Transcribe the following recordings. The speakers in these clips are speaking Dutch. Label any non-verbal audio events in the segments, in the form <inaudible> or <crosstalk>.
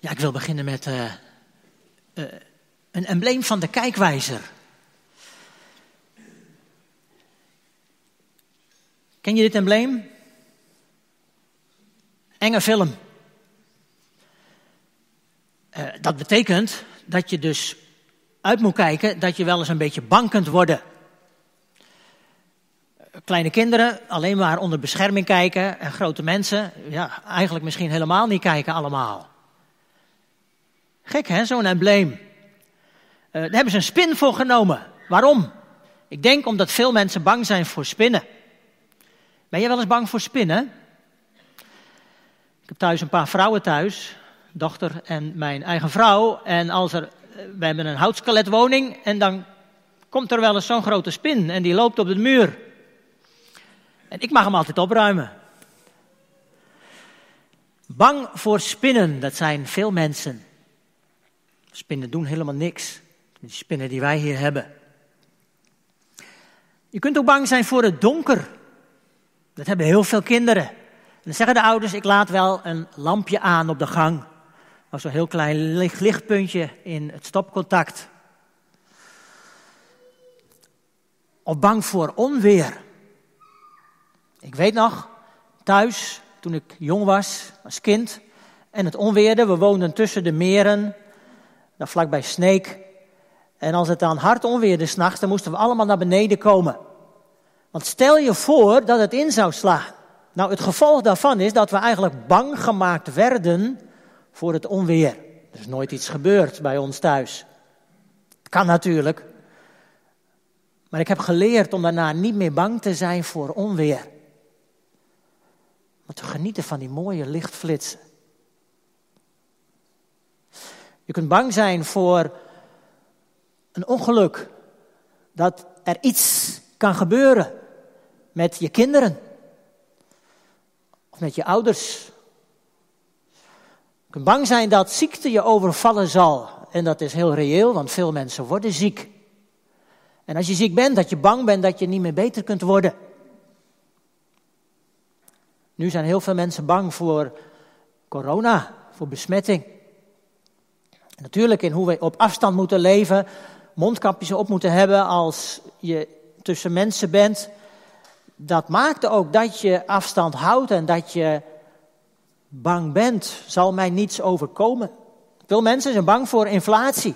Ja, ik wil beginnen met uh, uh, een embleem van de kijkwijzer. Ken je dit embleem? Enge film. Uh, dat betekent dat je dus uit moet kijken dat je wel eens een beetje bang kunt worden. Kleine kinderen alleen maar onder bescherming kijken en grote mensen, ja, eigenlijk misschien helemaal niet kijken allemaal. Gek hè, zo'n embleem. Uh, daar hebben ze een spin voor genomen. Waarom? Ik denk omdat veel mensen bang zijn voor spinnen. Ben je wel eens bang voor spinnen? Ik heb thuis een paar vrouwen thuis, dochter en mijn eigen vrouw. En als er, we hebben een houtskeletwoning en dan komt er wel eens zo'n grote spin en die loopt op de muur. En ik mag hem altijd opruimen. Bang voor spinnen, dat zijn veel mensen. Spinnen doen helemaal niks. Die spinnen die wij hier hebben. Je kunt ook bang zijn voor het donker. Dat hebben heel veel kinderen. En dan zeggen de ouders, ik laat wel een lampje aan op de gang. Of zo'n heel klein lichtpuntje in het stopcontact. Of bang voor onweer. Ik weet nog, thuis, toen ik jong was, als kind, en het onweerde, we woonden tussen de meren, daar vlakbij Sneek. En als het dan hard onweerde s'nachts, dan moesten we allemaal naar beneden komen. Want stel je voor dat het in zou slaan. Nou, het gevolg daarvan is dat we eigenlijk bang gemaakt werden voor het onweer. Er is nooit iets gebeurd bij ons thuis. Kan natuurlijk. Maar ik heb geleerd om daarna niet meer bang te zijn voor onweer. Maar te genieten van die mooie lichtflitsen. Je kunt bang zijn voor een ongeluk. Dat er iets kan gebeuren met je kinderen. Of met je ouders. Je kunt bang zijn dat ziekte je overvallen zal. En dat is heel reëel, want veel mensen worden ziek. En als je ziek bent, dat je bang bent dat je niet meer beter kunt worden. Nu zijn heel veel mensen bang voor corona, voor besmetting. Natuurlijk in hoe we op afstand moeten leven, mondkapjes op moeten hebben als je tussen mensen bent. Dat maakt ook dat je afstand houdt en dat je bang bent. Zal mij niets overkomen? Veel mensen zijn bang voor inflatie.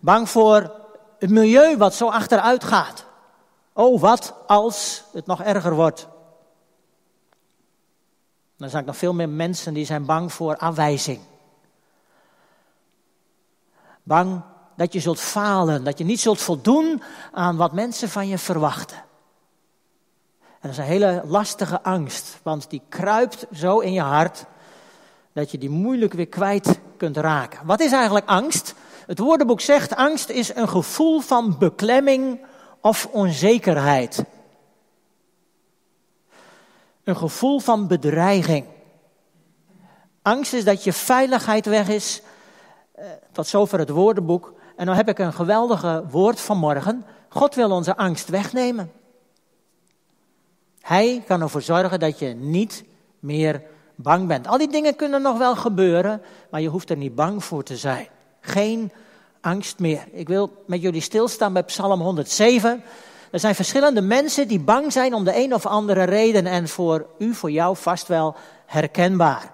Bang voor het milieu wat zo achteruit gaat. Oh, wat als het nog erger wordt? Dan zijn er nog veel meer mensen die zijn bang voor afwijzing. Bang dat je zult falen, dat je niet zult voldoen aan wat mensen van je verwachten. En dat is een hele lastige angst, want die kruipt zo in je hart dat je die moeilijk weer kwijt kunt raken. Wat is eigenlijk angst? Het woordenboek zegt angst is een gevoel van beklemming of onzekerheid. Een gevoel van bedreiging. Angst is dat je veiligheid weg is. Eh, tot zover het woordenboek. En dan heb ik een geweldige woord vanmorgen. God wil onze angst wegnemen. Hij kan ervoor zorgen dat je niet meer bang bent. Al die dingen kunnen nog wel gebeuren, maar je hoeft er niet bang voor te zijn. Geen angst meer. Ik wil met jullie stilstaan bij Psalm 107. Er zijn verschillende mensen die bang zijn om de een of andere reden en voor u, voor jou vast wel herkenbaar.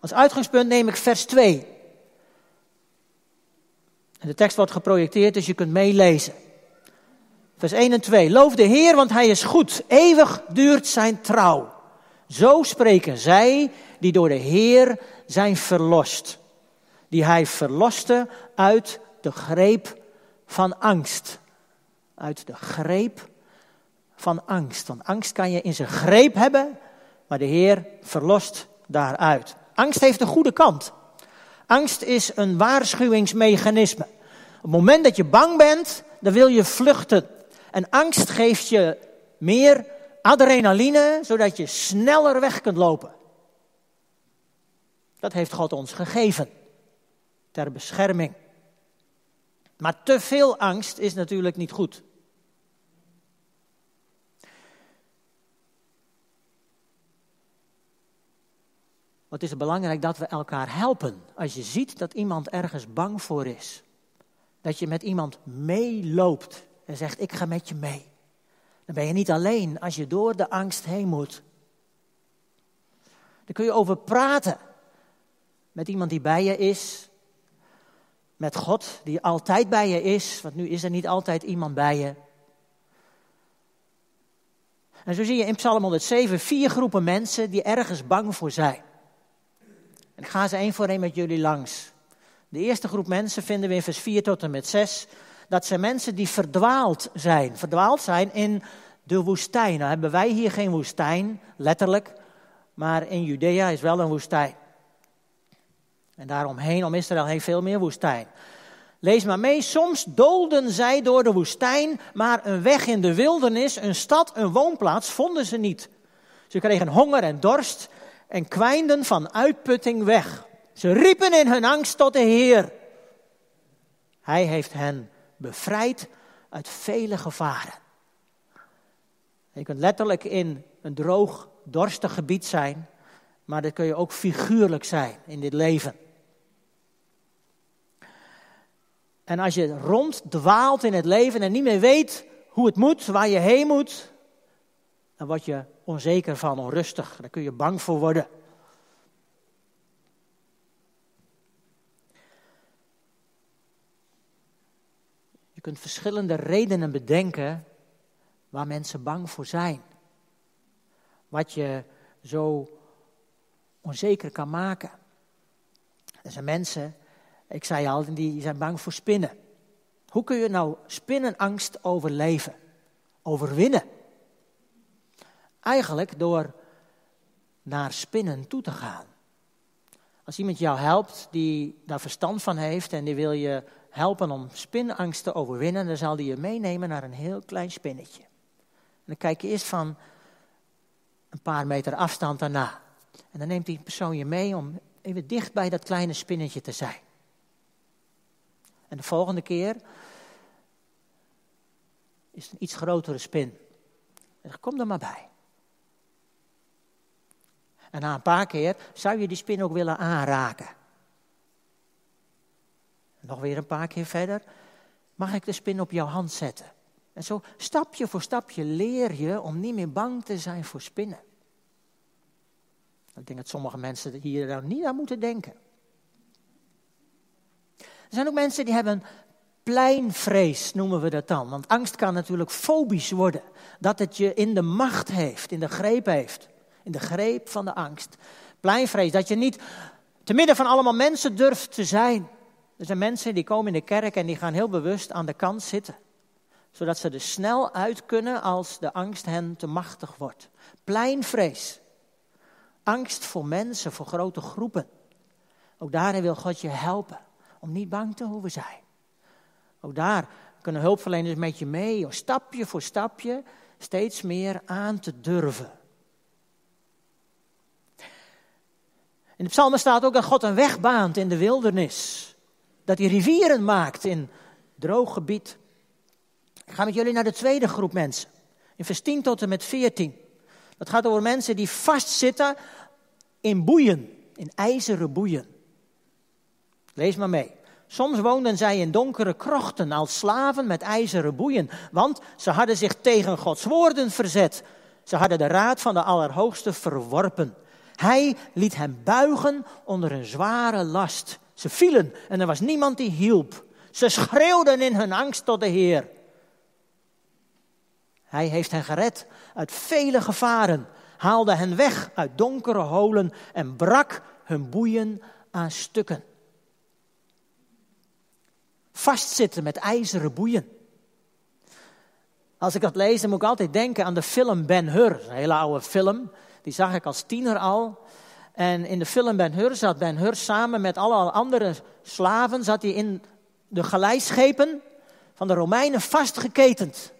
Als uitgangspunt neem ik vers 2. De tekst wordt geprojecteerd, dus je kunt meelezen. Vers 1 en 2. Loof de Heer, want Hij is goed. Eeuwig duurt zijn trouw. Zo spreken zij die door de Heer zijn verlost. Die Hij verloste uit de greep van angst uit de greep van angst. Want angst kan je in zijn greep hebben, maar de Heer verlost daaruit. Angst heeft een goede kant. Angst is een waarschuwingsmechanisme. Op het moment dat je bang bent, dan wil je vluchten. En angst geeft je meer adrenaline, zodat je sneller weg kunt lopen. Dat heeft God ons gegeven. Ter bescherming. Maar te veel angst is natuurlijk niet goed. Wat is het belangrijk dat we elkaar helpen. Als je ziet dat iemand ergens bang voor is. Dat je met iemand meeloopt en zegt: Ik ga met je mee. Dan ben je niet alleen als je door de angst heen moet. Dan kun je over praten. Met iemand die bij je is. Met God die altijd bij je is. Want nu is er niet altijd iemand bij je. En zo zie je in Psalm 107 vier groepen mensen die ergens bang voor zijn. En ik ga ze één voor één met jullie langs. De eerste groep mensen vinden we in vers 4 tot en met 6. Dat zijn mensen die verdwaald zijn. Verdwaald zijn in de woestijn. Nou hebben wij hier geen woestijn, letterlijk. Maar in Judea is wel een woestijn. En daaromheen, om Israël, heeft veel meer woestijn. Lees maar mee, soms doolden zij door de woestijn, maar een weg in de wildernis, een stad, een woonplaats vonden ze niet. Ze kregen honger en dorst en kwijnden van uitputting weg. Ze riepen in hun angst tot de Heer. Hij heeft hen bevrijd uit vele gevaren. Je kunt letterlijk in een droog, dorstig gebied zijn, maar dat kun je ook figuurlijk zijn in dit leven. En als je ronddwaalt in het leven en niet meer weet hoe het moet, waar je heen moet, dan word je onzeker van, onrustig. Daar kun je bang voor worden. Je kunt verschillende redenen bedenken waar mensen bang voor zijn. Wat je zo onzeker kan maken. Er zijn mensen, ik zei al, die zijn bang voor spinnen. Hoe kun je nou spinnenangst overleven? Overwinnen? Eigenlijk door naar spinnen toe te gaan. Als iemand jou helpt die daar verstand van heeft en die wil je helpen om spinnenangst te overwinnen, dan zal die je meenemen naar een heel klein spinnetje. En dan kijk je eerst van een paar meter afstand daarna. En dan neemt die persoon je mee om even dicht bij dat kleine spinnetje te zijn. En de volgende keer is het een iets grotere spin. Kom er maar bij. En na een paar keer zou je die spin ook willen aanraken. Nog weer een paar keer verder. Mag ik de spin op jouw hand zetten? En zo stapje voor stapje leer je om niet meer bang te zijn voor spinnen. Ik denk dat sommige mensen hier daar niet aan moeten denken. Er zijn ook mensen die hebben pleinvrees, noemen we dat dan. Want angst kan natuurlijk fobisch worden. Dat het je in de macht heeft, in de greep heeft. In de greep van de angst. Pleinvrees, dat je niet te midden van allemaal mensen durft te zijn. Er zijn mensen die komen in de kerk en die gaan heel bewust aan de kant zitten. Zodat ze er snel uit kunnen als de angst hen te machtig wordt. Pleinvrees. Angst voor mensen, voor grote groepen. Ook daarin wil God je helpen om niet bang te hoeven zijn. Ook daar kunnen hulpverleners met je mee, om stapje voor stapje steeds meer aan te durven. In de psalmen staat ook dat God een weg baant in de wildernis. Dat hij rivieren maakt in droog gebied. Ik ga met jullie naar de tweede groep mensen. In vers 10 tot en met 14. Dat gaat over mensen die vastzitten in boeien, in ijzeren boeien. Lees maar mee. Soms woonden zij in donkere krochten als slaven met ijzeren boeien, want ze hadden zich tegen Gods woorden verzet. Ze hadden de raad van de Allerhoogste verworpen. Hij liet hen buigen onder een zware last. Ze vielen en er was niemand die hielp. Ze schreeuwden in hun angst tot de Heer. Hij heeft hen gered uit vele gevaren, haalde hen weg uit donkere holen en brak hun boeien aan stukken. Vastzitten met ijzeren boeien. Als ik dat lees, dan moet ik altijd denken aan de film Ben Hur. Een hele oude film. Die zag ik als tiener al. En in de film Ben Hur zat Ben Hur samen met alle andere slaven zat hij in de galeisschepen van de Romeinen vastgeketend.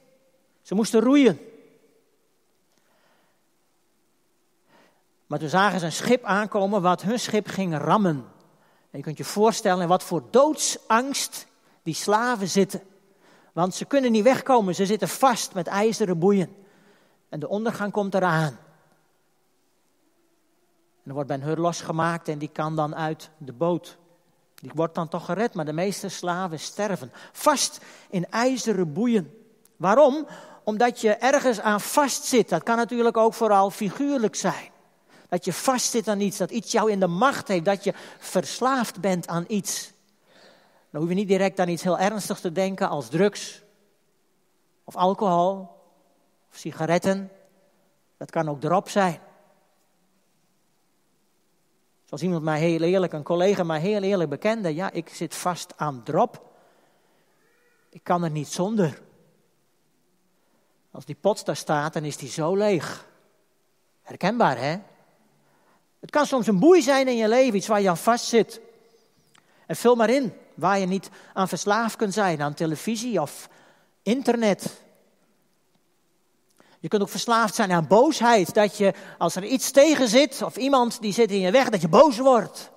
Ze moesten roeien. Maar toen zagen ze een schip aankomen wat hun schip ging rammen. En je kunt je voorstellen in wat voor doodsangst die slaven zitten. Want ze kunnen niet wegkomen, ze zitten vast met ijzeren boeien. En de ondergang komt eraan. En wordt Ben Hur losgemaakt en die kan dan uit de boot. Die wordt dan toch gered, maar de meeste slaven sterven. Vast in ijzeren boeien. Waarom? Omdat je ergens aan vastzit. Dat kan natuurlijk ook vooral figuurlijk zijn. Dat je vastzit aan iets, dat iets jou in de macht heeft, dat je verslaafd bent aan iets. Dan hoef je niet direct aan iets heel ernstigs te denken als drugs of alcohol of sigaretten. Dat kan ook drop zijn. Zoals iemand mij heel eerlijk, een collega mij heel eerlijk bekende, ja, ik zit vast aan drop. Ik kan er niet zonder. Als die pot daar staat, dan is die zo leeg. Herkenbaar, hè? Het kan soms een boei zijn in je leven, iets waar je aan vast zit. En vul maar in, waar je niet aan verslaafd kunt zijn, aan televisie of internet. Je kunt ook verslaafd zijn aan boosheid, dat je als er iets tegen zit of iemand die zit in je weg, dat je boos wordt.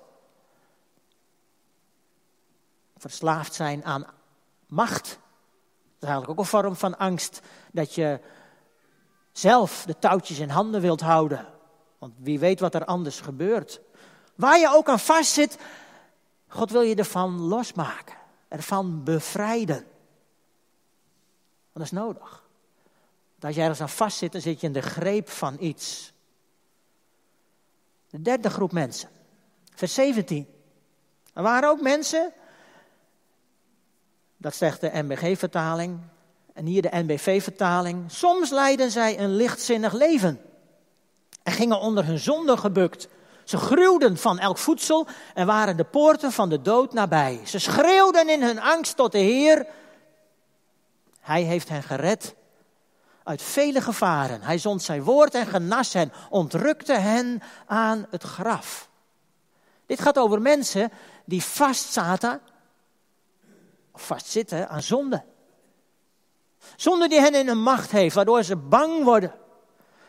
Verslaafd zijn aan macht. Dat is eigenlijk ook een vorm van angst, dat je zelf de touwtjes in handen wilt houden. Want wie weet wat er anders gebeurt. Waar je ook aan vastzit, God wil je ervan losmaken. Ervan bevrijden. Dat is nodig. Als je ergens aan vastzit, dan zit je in de greep van iets. De derde groep mensen. Vers 17. Er waren ook mensen, dat zegt de NBG-vertaling, en hier de NBV-vertaling. Soms leiden zij een lichtzinnig leven en gingen onder hun zonde gebukt. Ze gruwden van elk voedsel en waren de poorten van de dood nabij. Ze schreeuwden in hun angst tot de Heer. Hij heeft hen gered uit vele gevaren. Hij zond zijn woord en genas hen, ontrukte hen aan het graf. Dit gaat over mensen die vastzaten, vastzitten aan zonde. Zonde die hen in hun macht heeft, waardoor ze bang worden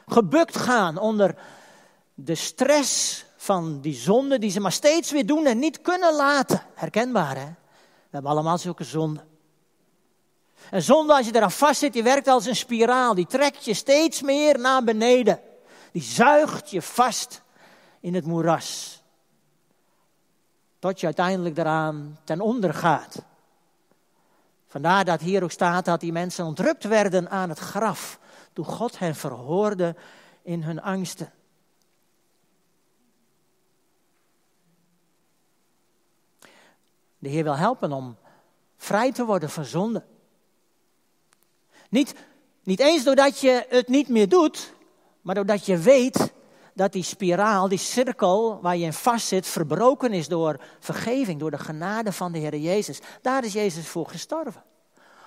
gebukt gaan onder de stress van die zonde die ze maar steeds weer doen en niet kunnen laten. Herkenbaar hè? We hebben allemaal zulke zonden. En zonde, als je eraan vast zit, die werkt als een spiraal. Die trekt je steeds meer naar beneden. Die zuigt je vast in het moeras. Tot je uiteindelijk eraan ten onder gaat. Vandaar dat hier ook staat dat die mensen ontrukt werden aan het graf toen God hen verhoorde in hun angsten. De Heer wil helpen om vrij te worden van zonde. Niet, niet eens doordat je het niet meer doet, maar doordat je weet dat die spiraal, die cirkel waar je in vast zit, verbroken is door vergeving, door de genade van de Heer Jezus. Daar is Jezus voor gestorven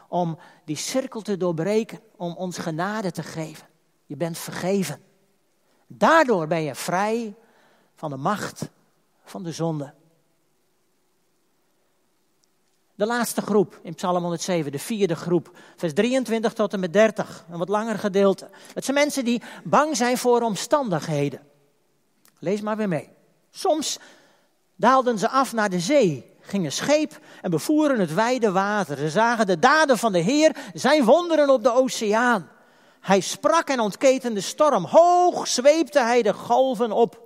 om die cirkel te doorbreken, om ons genade te geven. Je bent vergeven. Daardoor ben je vrij van de macht van de zonde. De laatste groep in Psalm 107, de vierde groep, vers 23 tot en met 30, een wat langer gedeelte. Het zijn mensen die bang zijn voor omstandigheden. Lees maar weer mee. Soms daalden ze af naar de zee gingen scheep en bevoeren het wijde water. Ze zagen de daden van de Heer, zijn wonderen op de oceaan. Hij sprak en ontketen de storm. Hoog zweepte hij de golven op.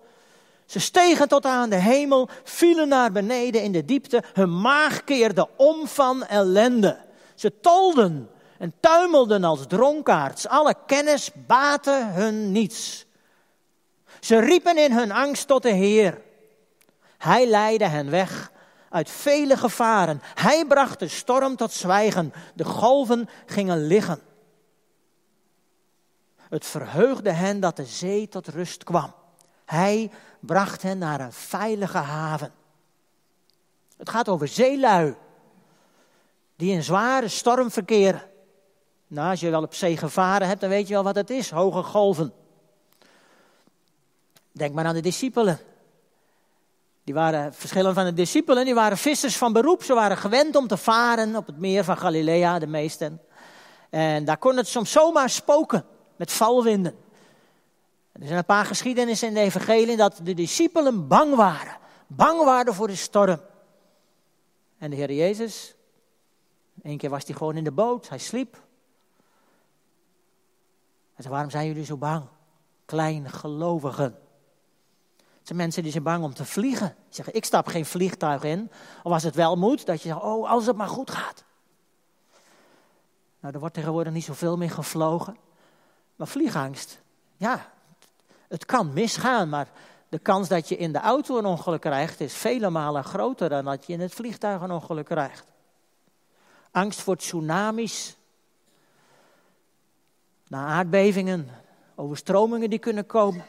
Ze stegen tot aan de hemel, vielen naar beneden in de diepte. Hun maag keerde om van ellende. Ze tolden en tuimelden als dronkaards. Alle kennis baatte hun niets. Ze riepen in hun angst tot de Heer. Hij leidde hen weg uit vele gevaren. Hij bracht de storm tot zwijgen. De golven gingen liggen. Het verheugde hen dat de zee tot rust kwam. Hij bracht hen naar een veilige haven. Het gaat over zeelui die in zware storm verkeren. Nou, als je wel op zee gevaren hebt, dan weet je wel wat het is: hoge golven. Denk maar aan de discipelen. Die waren verschillend van de discipelen, die waren vissers van beroep. Ze waren gewend om te varen op het meer van Galilea, de meesten. En daar kon het soms zomaar spoken met valwinden. Er zijn een paar geschiedenissen in de evangelie dat de discipelen bang waren. Bang waren voor de storm. En de Heer Jezus, één keer was hij gewoon in de boot, hij sliep. En zei, waarom zijn jullie zo bang? Kleingelovigen. De mensen die zijn bang om te vliegen. Die zeggen, ik stap geen vliegtuig in. Of als het wel moet, dat je zegt, oh, als het maar goed gaat. Nou, er wordt tegenwoordig niet zoveel meer gevlogen. Maar vliegangst, ja, het kan misgaan, maar de kans dat je in de auto een ongeluk krijgt is vele malen groter dan dat je in het vliegtuig een ongeluk krijgt. Angst voor tsunamis, na aardbevingen, overstromingen die kunnen komen.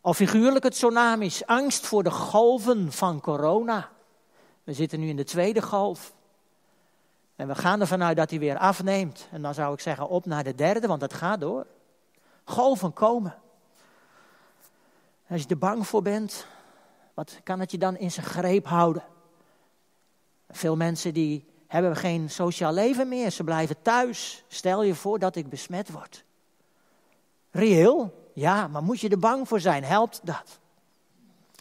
Of figuurlijke tsunamis, angst voor de golven van corona. We zitten nu in de tweede golf. En we gaan ervan uit dat hij weer afneemt. En dan zou ik zeggen op naar de derde, want dat gaat door. Golven komen. Als je er bang voor bent, wat kan het je dan in zijn greep houden? Veel mensen die hebben geen sociaal leven meer, ze blijven thuis. Stel je voor dat ik besmet word. Reëel, ja, maar moet je er bang voor zijn? Helpt dat?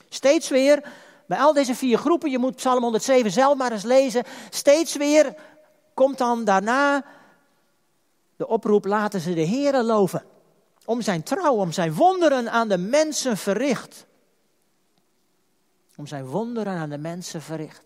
Steeds weer, bij al deze vier groepen, je moet Psalm 107 zelf maar eens lezen. Steeds weer komt dan daarna de oproep: laten ze de Heeren loven om zijn trouw, om zijn wonderen aan de mensen verricht. Om zijn wonderen aan de mensen verricht.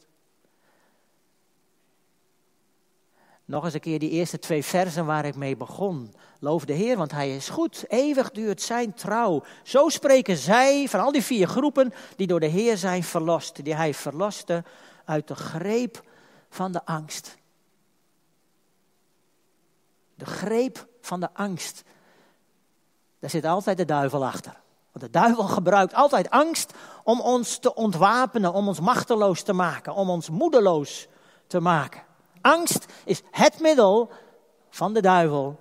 Nog eens een keer die eerste twee versen waar ik mee begon. Loof de Heer, want Hij is goed. Eeuwig duurt zijn trouw. Zo spreken zij van al die vier groepen die door de Heer zijn verlost. Die Hij verloste uit de greep van de angst. De greep van de angst. Daar zit altijd de duivel achter. Want de duivel gebruikt altijd angst om ons te ontwapenen, om ons machteloos te maken, om ons moedeloos te maken. Angst is het middel van de duivel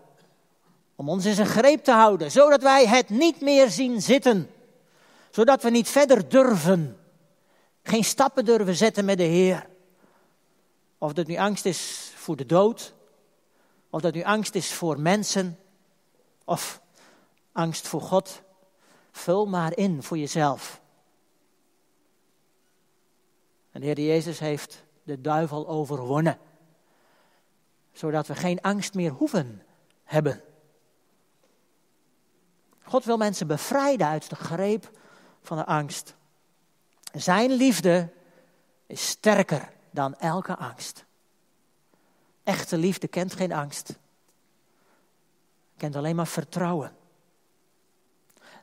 om ons in zijn greep te houden, zodat wij het niet meer zien zitten. Zodat we niet verder durven, geen stappen durven zetten met de Heer. Of dat nu angst is voor de dood, of dat nu angst is voor mensen, of angst voor God. Vul maar in voor jezelf. En de Heer Jezus heeft de duivel overwonnen. Zodat we geen angst meer hoeven hebben. God wil mensen bevrijden uit de greep van de angst. Zijn liefde is sterker dan elke angst. Echte liefde kent geen angst. Kent alleen maar vertrouwen.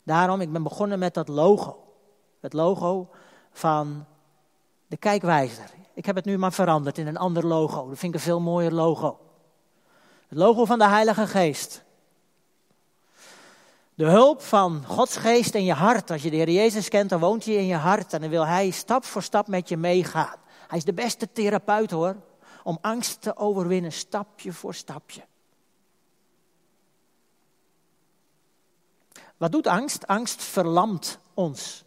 Daarom, ik ben begonnen met dat logo. Het logo van de kijkwijzer. Ik heb het nu maar veranderd in een ander logo. Dat vind ik een veel mooier logo. Het logo van de Heilige Geest. De hulp van Gods geest in je hart. Als je de Heer Jezus kent, dan woont hij in je hart. En dan wil hij stap voor stap met je meegaan. Hij is de beste therapeut hoor. Om angst te overwinnen, stapje voor stapje. Wat doet angst? Angst verlamt ons.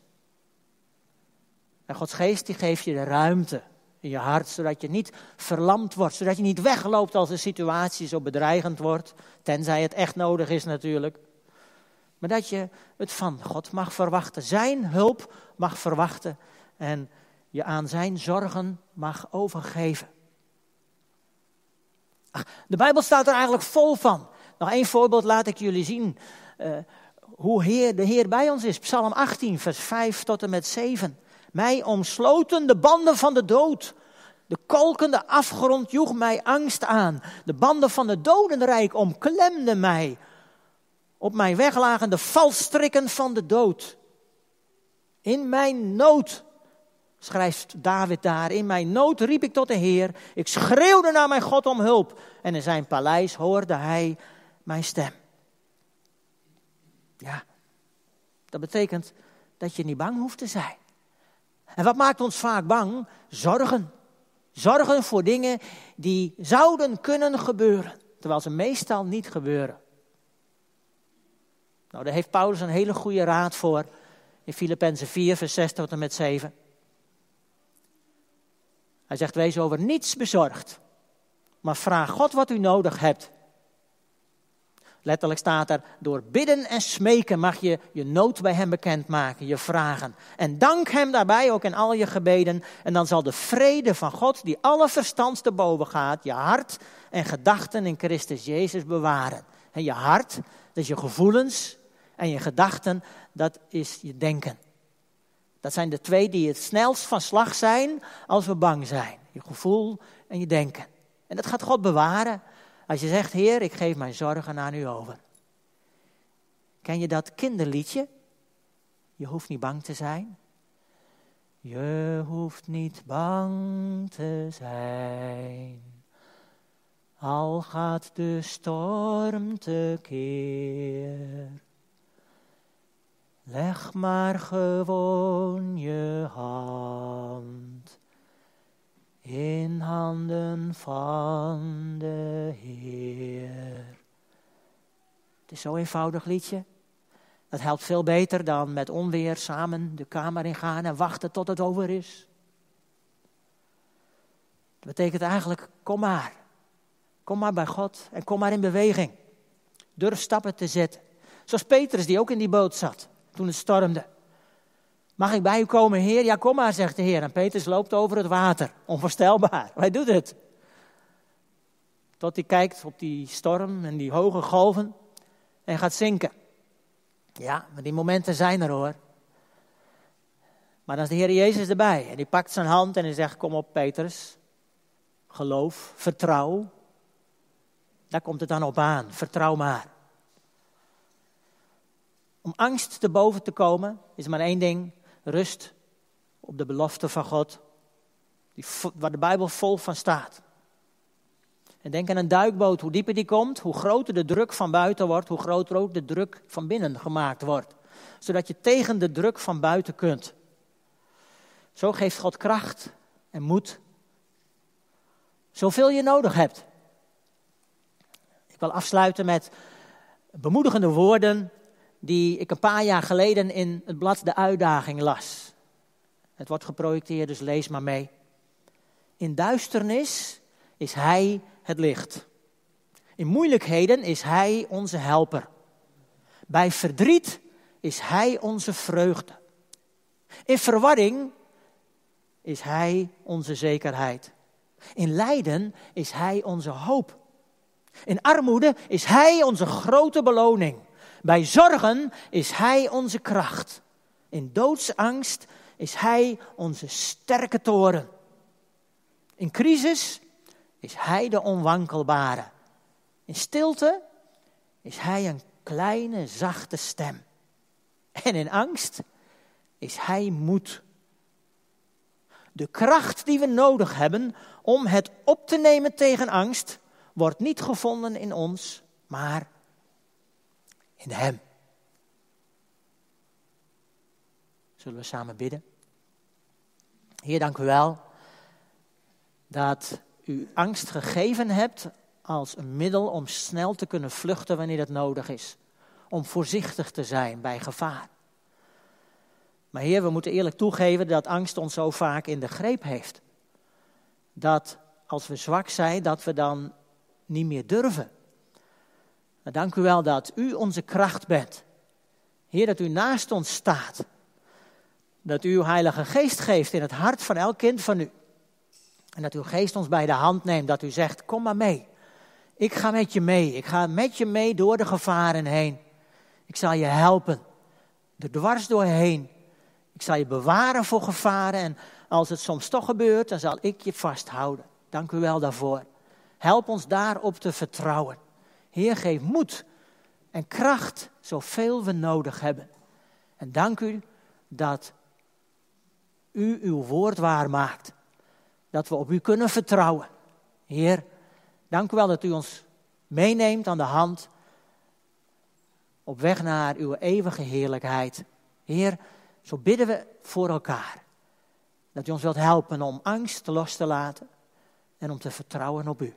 En Gods geest die geeft je de ruimte in je hart, zodat je niet verlamd wordt, zodat je niet wegloopt als de situatie zo bedreigend wordt, tenzij het echt nodig is natuurlijk. Maar dat je het van God mag verwachten, zijn hulp mag verwachten en je aan zijn zorgen mag overgeven. Ach, de Bijbel staat er eigenlijk vol van. Nog één voorbeeld laat ik jullie zien. Uh, hoe heer, de Heer bij ons is. Psalm 18, vers 5 tot en met 7. Mij omsloten de banden van de dood. De kolkende afgrond joeg mij angst aan. De banden van het dodenrijk omklemden mij. Op mijn weg lagen de valstrikken van de dood. In mijn nood, schrijft David daar, in mijn nood riep ik tot de Heer. Ik schreeuwde naar mijn God om hulp. En in zijn paleis hoorde hij mijn stem. Ja, dat betekent dat je niet bang hoeft te zijn. En wat maakt ons vaak bang? Zorgen. Zorgen voor dingen die zouden kunnen gebeuren, terwijl ze meestal niet gebeuren. Nou, daar heeft Paulus een hele goede raad voor in Filippenzen 4, vers 6 tot en met 7. Hij zegt, wees over niets bezorgd, maar vraag God wat u nodig hebt Letterlijk staat er, door bidden en smeken mag je je nood bij hem bekendmaken, je vragen. En dank hem daarbij ook in al je gebeden. En dan zal de vrede van God, die alle verstand te boven gaat, je hart en gedachten in Christus Jezus bewaren. En je hart, dat is je gevoelens. En je gedachten, dat is je denken. Dat zijn de twee die het snelst van slag zijn als we bang zijn. Je gevoel en je denken. En dat gaat God bewaren als je zegt, Heer, ik geef mijn zorgen aan u over. Ken je dat kinderliedje? Je hoeft niet bang te zijn. Je hoeft niet bang te zijn. Al gaat de storm tekeer. Leg maar gewoon je hand in handen van de Heer. Het is zo'n eenvoudig liedje. Dat helpt veel beter dan met onweer samen de kamer ingaan en wachten tot het over is. Dat betekent eigenlijk, kom maar. Kom maar bij God en kom maar in beweging. Durf stappen te zetten. Zoals Petrus die ook in die boot zat toen het stormde. Mag ik bij u komen, Heer? Ja, kom maar, zegt de Heer. En Petrus loopt over het water. Onvoorstelbaar. <laughs> Hij doet het. Tot hij kijkt op die storm en die hoge golven en gaat zinken. Ja, maar die momenten zijn er hoor. Maar dan is de Heer Jezus erbij. En die pakt zijn hand en hij zegt: Kom op, Petrus. Geloof, vertrouw. Daar komt het dan op aan. Vertrouw maar. Om angst te boven te komen is maar één ding: rust op de belofte van God, die, waar de Bijbel vol van staat. En denk aan een duikboot, hoe dieper die komt, hoe groter de druk van buiten wordt, hoe groter ook de druk van binnen gemaakt wordt. Zodat je tegen de druk van buiten kunt. Zo geeft God kracht en moed. Zoveel je nodig hebt. Ik wil afsluiten met bemoedigende woorden die ik een paar jaar geleden in het blad De Uitdaging las. Het wordt geprojecteerd, dus lees maar mee. In duisternis is Hij het licht. In moeilijkheden is Hij onze helper. Bij verdriet is Hij onze vreugde. In verwarring is Hij onze zekerheid. In lijden is Hij onze hoop. In armoede is Hij onze grote beloning. Bij zorgen is Hij onze kracht. In doodsangst is Hij onze sterke toren. In crisis is Hij de onwankelbare. In stilte is Hij een kleine, zachte stem. En in angst is Hij moed. De kracht die we nodig hebben om het op te nemen tegen angst, wordt niet gevonden in ons, maar in Hem. Zullen we samen bidden? Heer, dank u wel dat u angst gegeven hebt als een middel om snel te kunnen vluchten wanneer dat nodig is. Om voorzichtig te zijn bij gevaar. Maar Heer, we moeten eerlijk toegeven dat angst ons zo vaak in de greep heeft. Dat als we zwak zijn, dat we dan niet meer durven. Maar dank u wel dat u onze kracht bent. Heer, dat u naast ons staat. Dat u uw Heilige Geest geeft in het hart van elk kind van u. En dat uw geest ons bij de hand neemt, dat u zegt, kom maar mee. Ik ga met je mee, ik ga met je mee door de gevaren heen. Ik zal je helpen, er dwars doorheen. Ik zal je bewaren voor gevaren en als het soms toch gebeurt, dan zal ik je vasthouden. Dank u wel daarvoor. Help ons daarop te vertrouwen. Heer, geef moed en kracht zoveel we nodig hebben. En dank u dat u uw woord waar maakt dat we op u kunnen vertrouwen. Heer, dank u wel dat u ons meeneemt aan de hand op weg naar uw eeuwige heerlijkheid. Heer, zo bidden we voor elkaar. Dat u ons wilt helpen om angst los te laten en om te vertrouwen op u.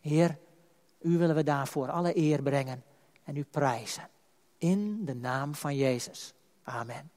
Heer, u willen we daarvoor alle eer brengen en u prijzen. In de naam van Jezus. Amen.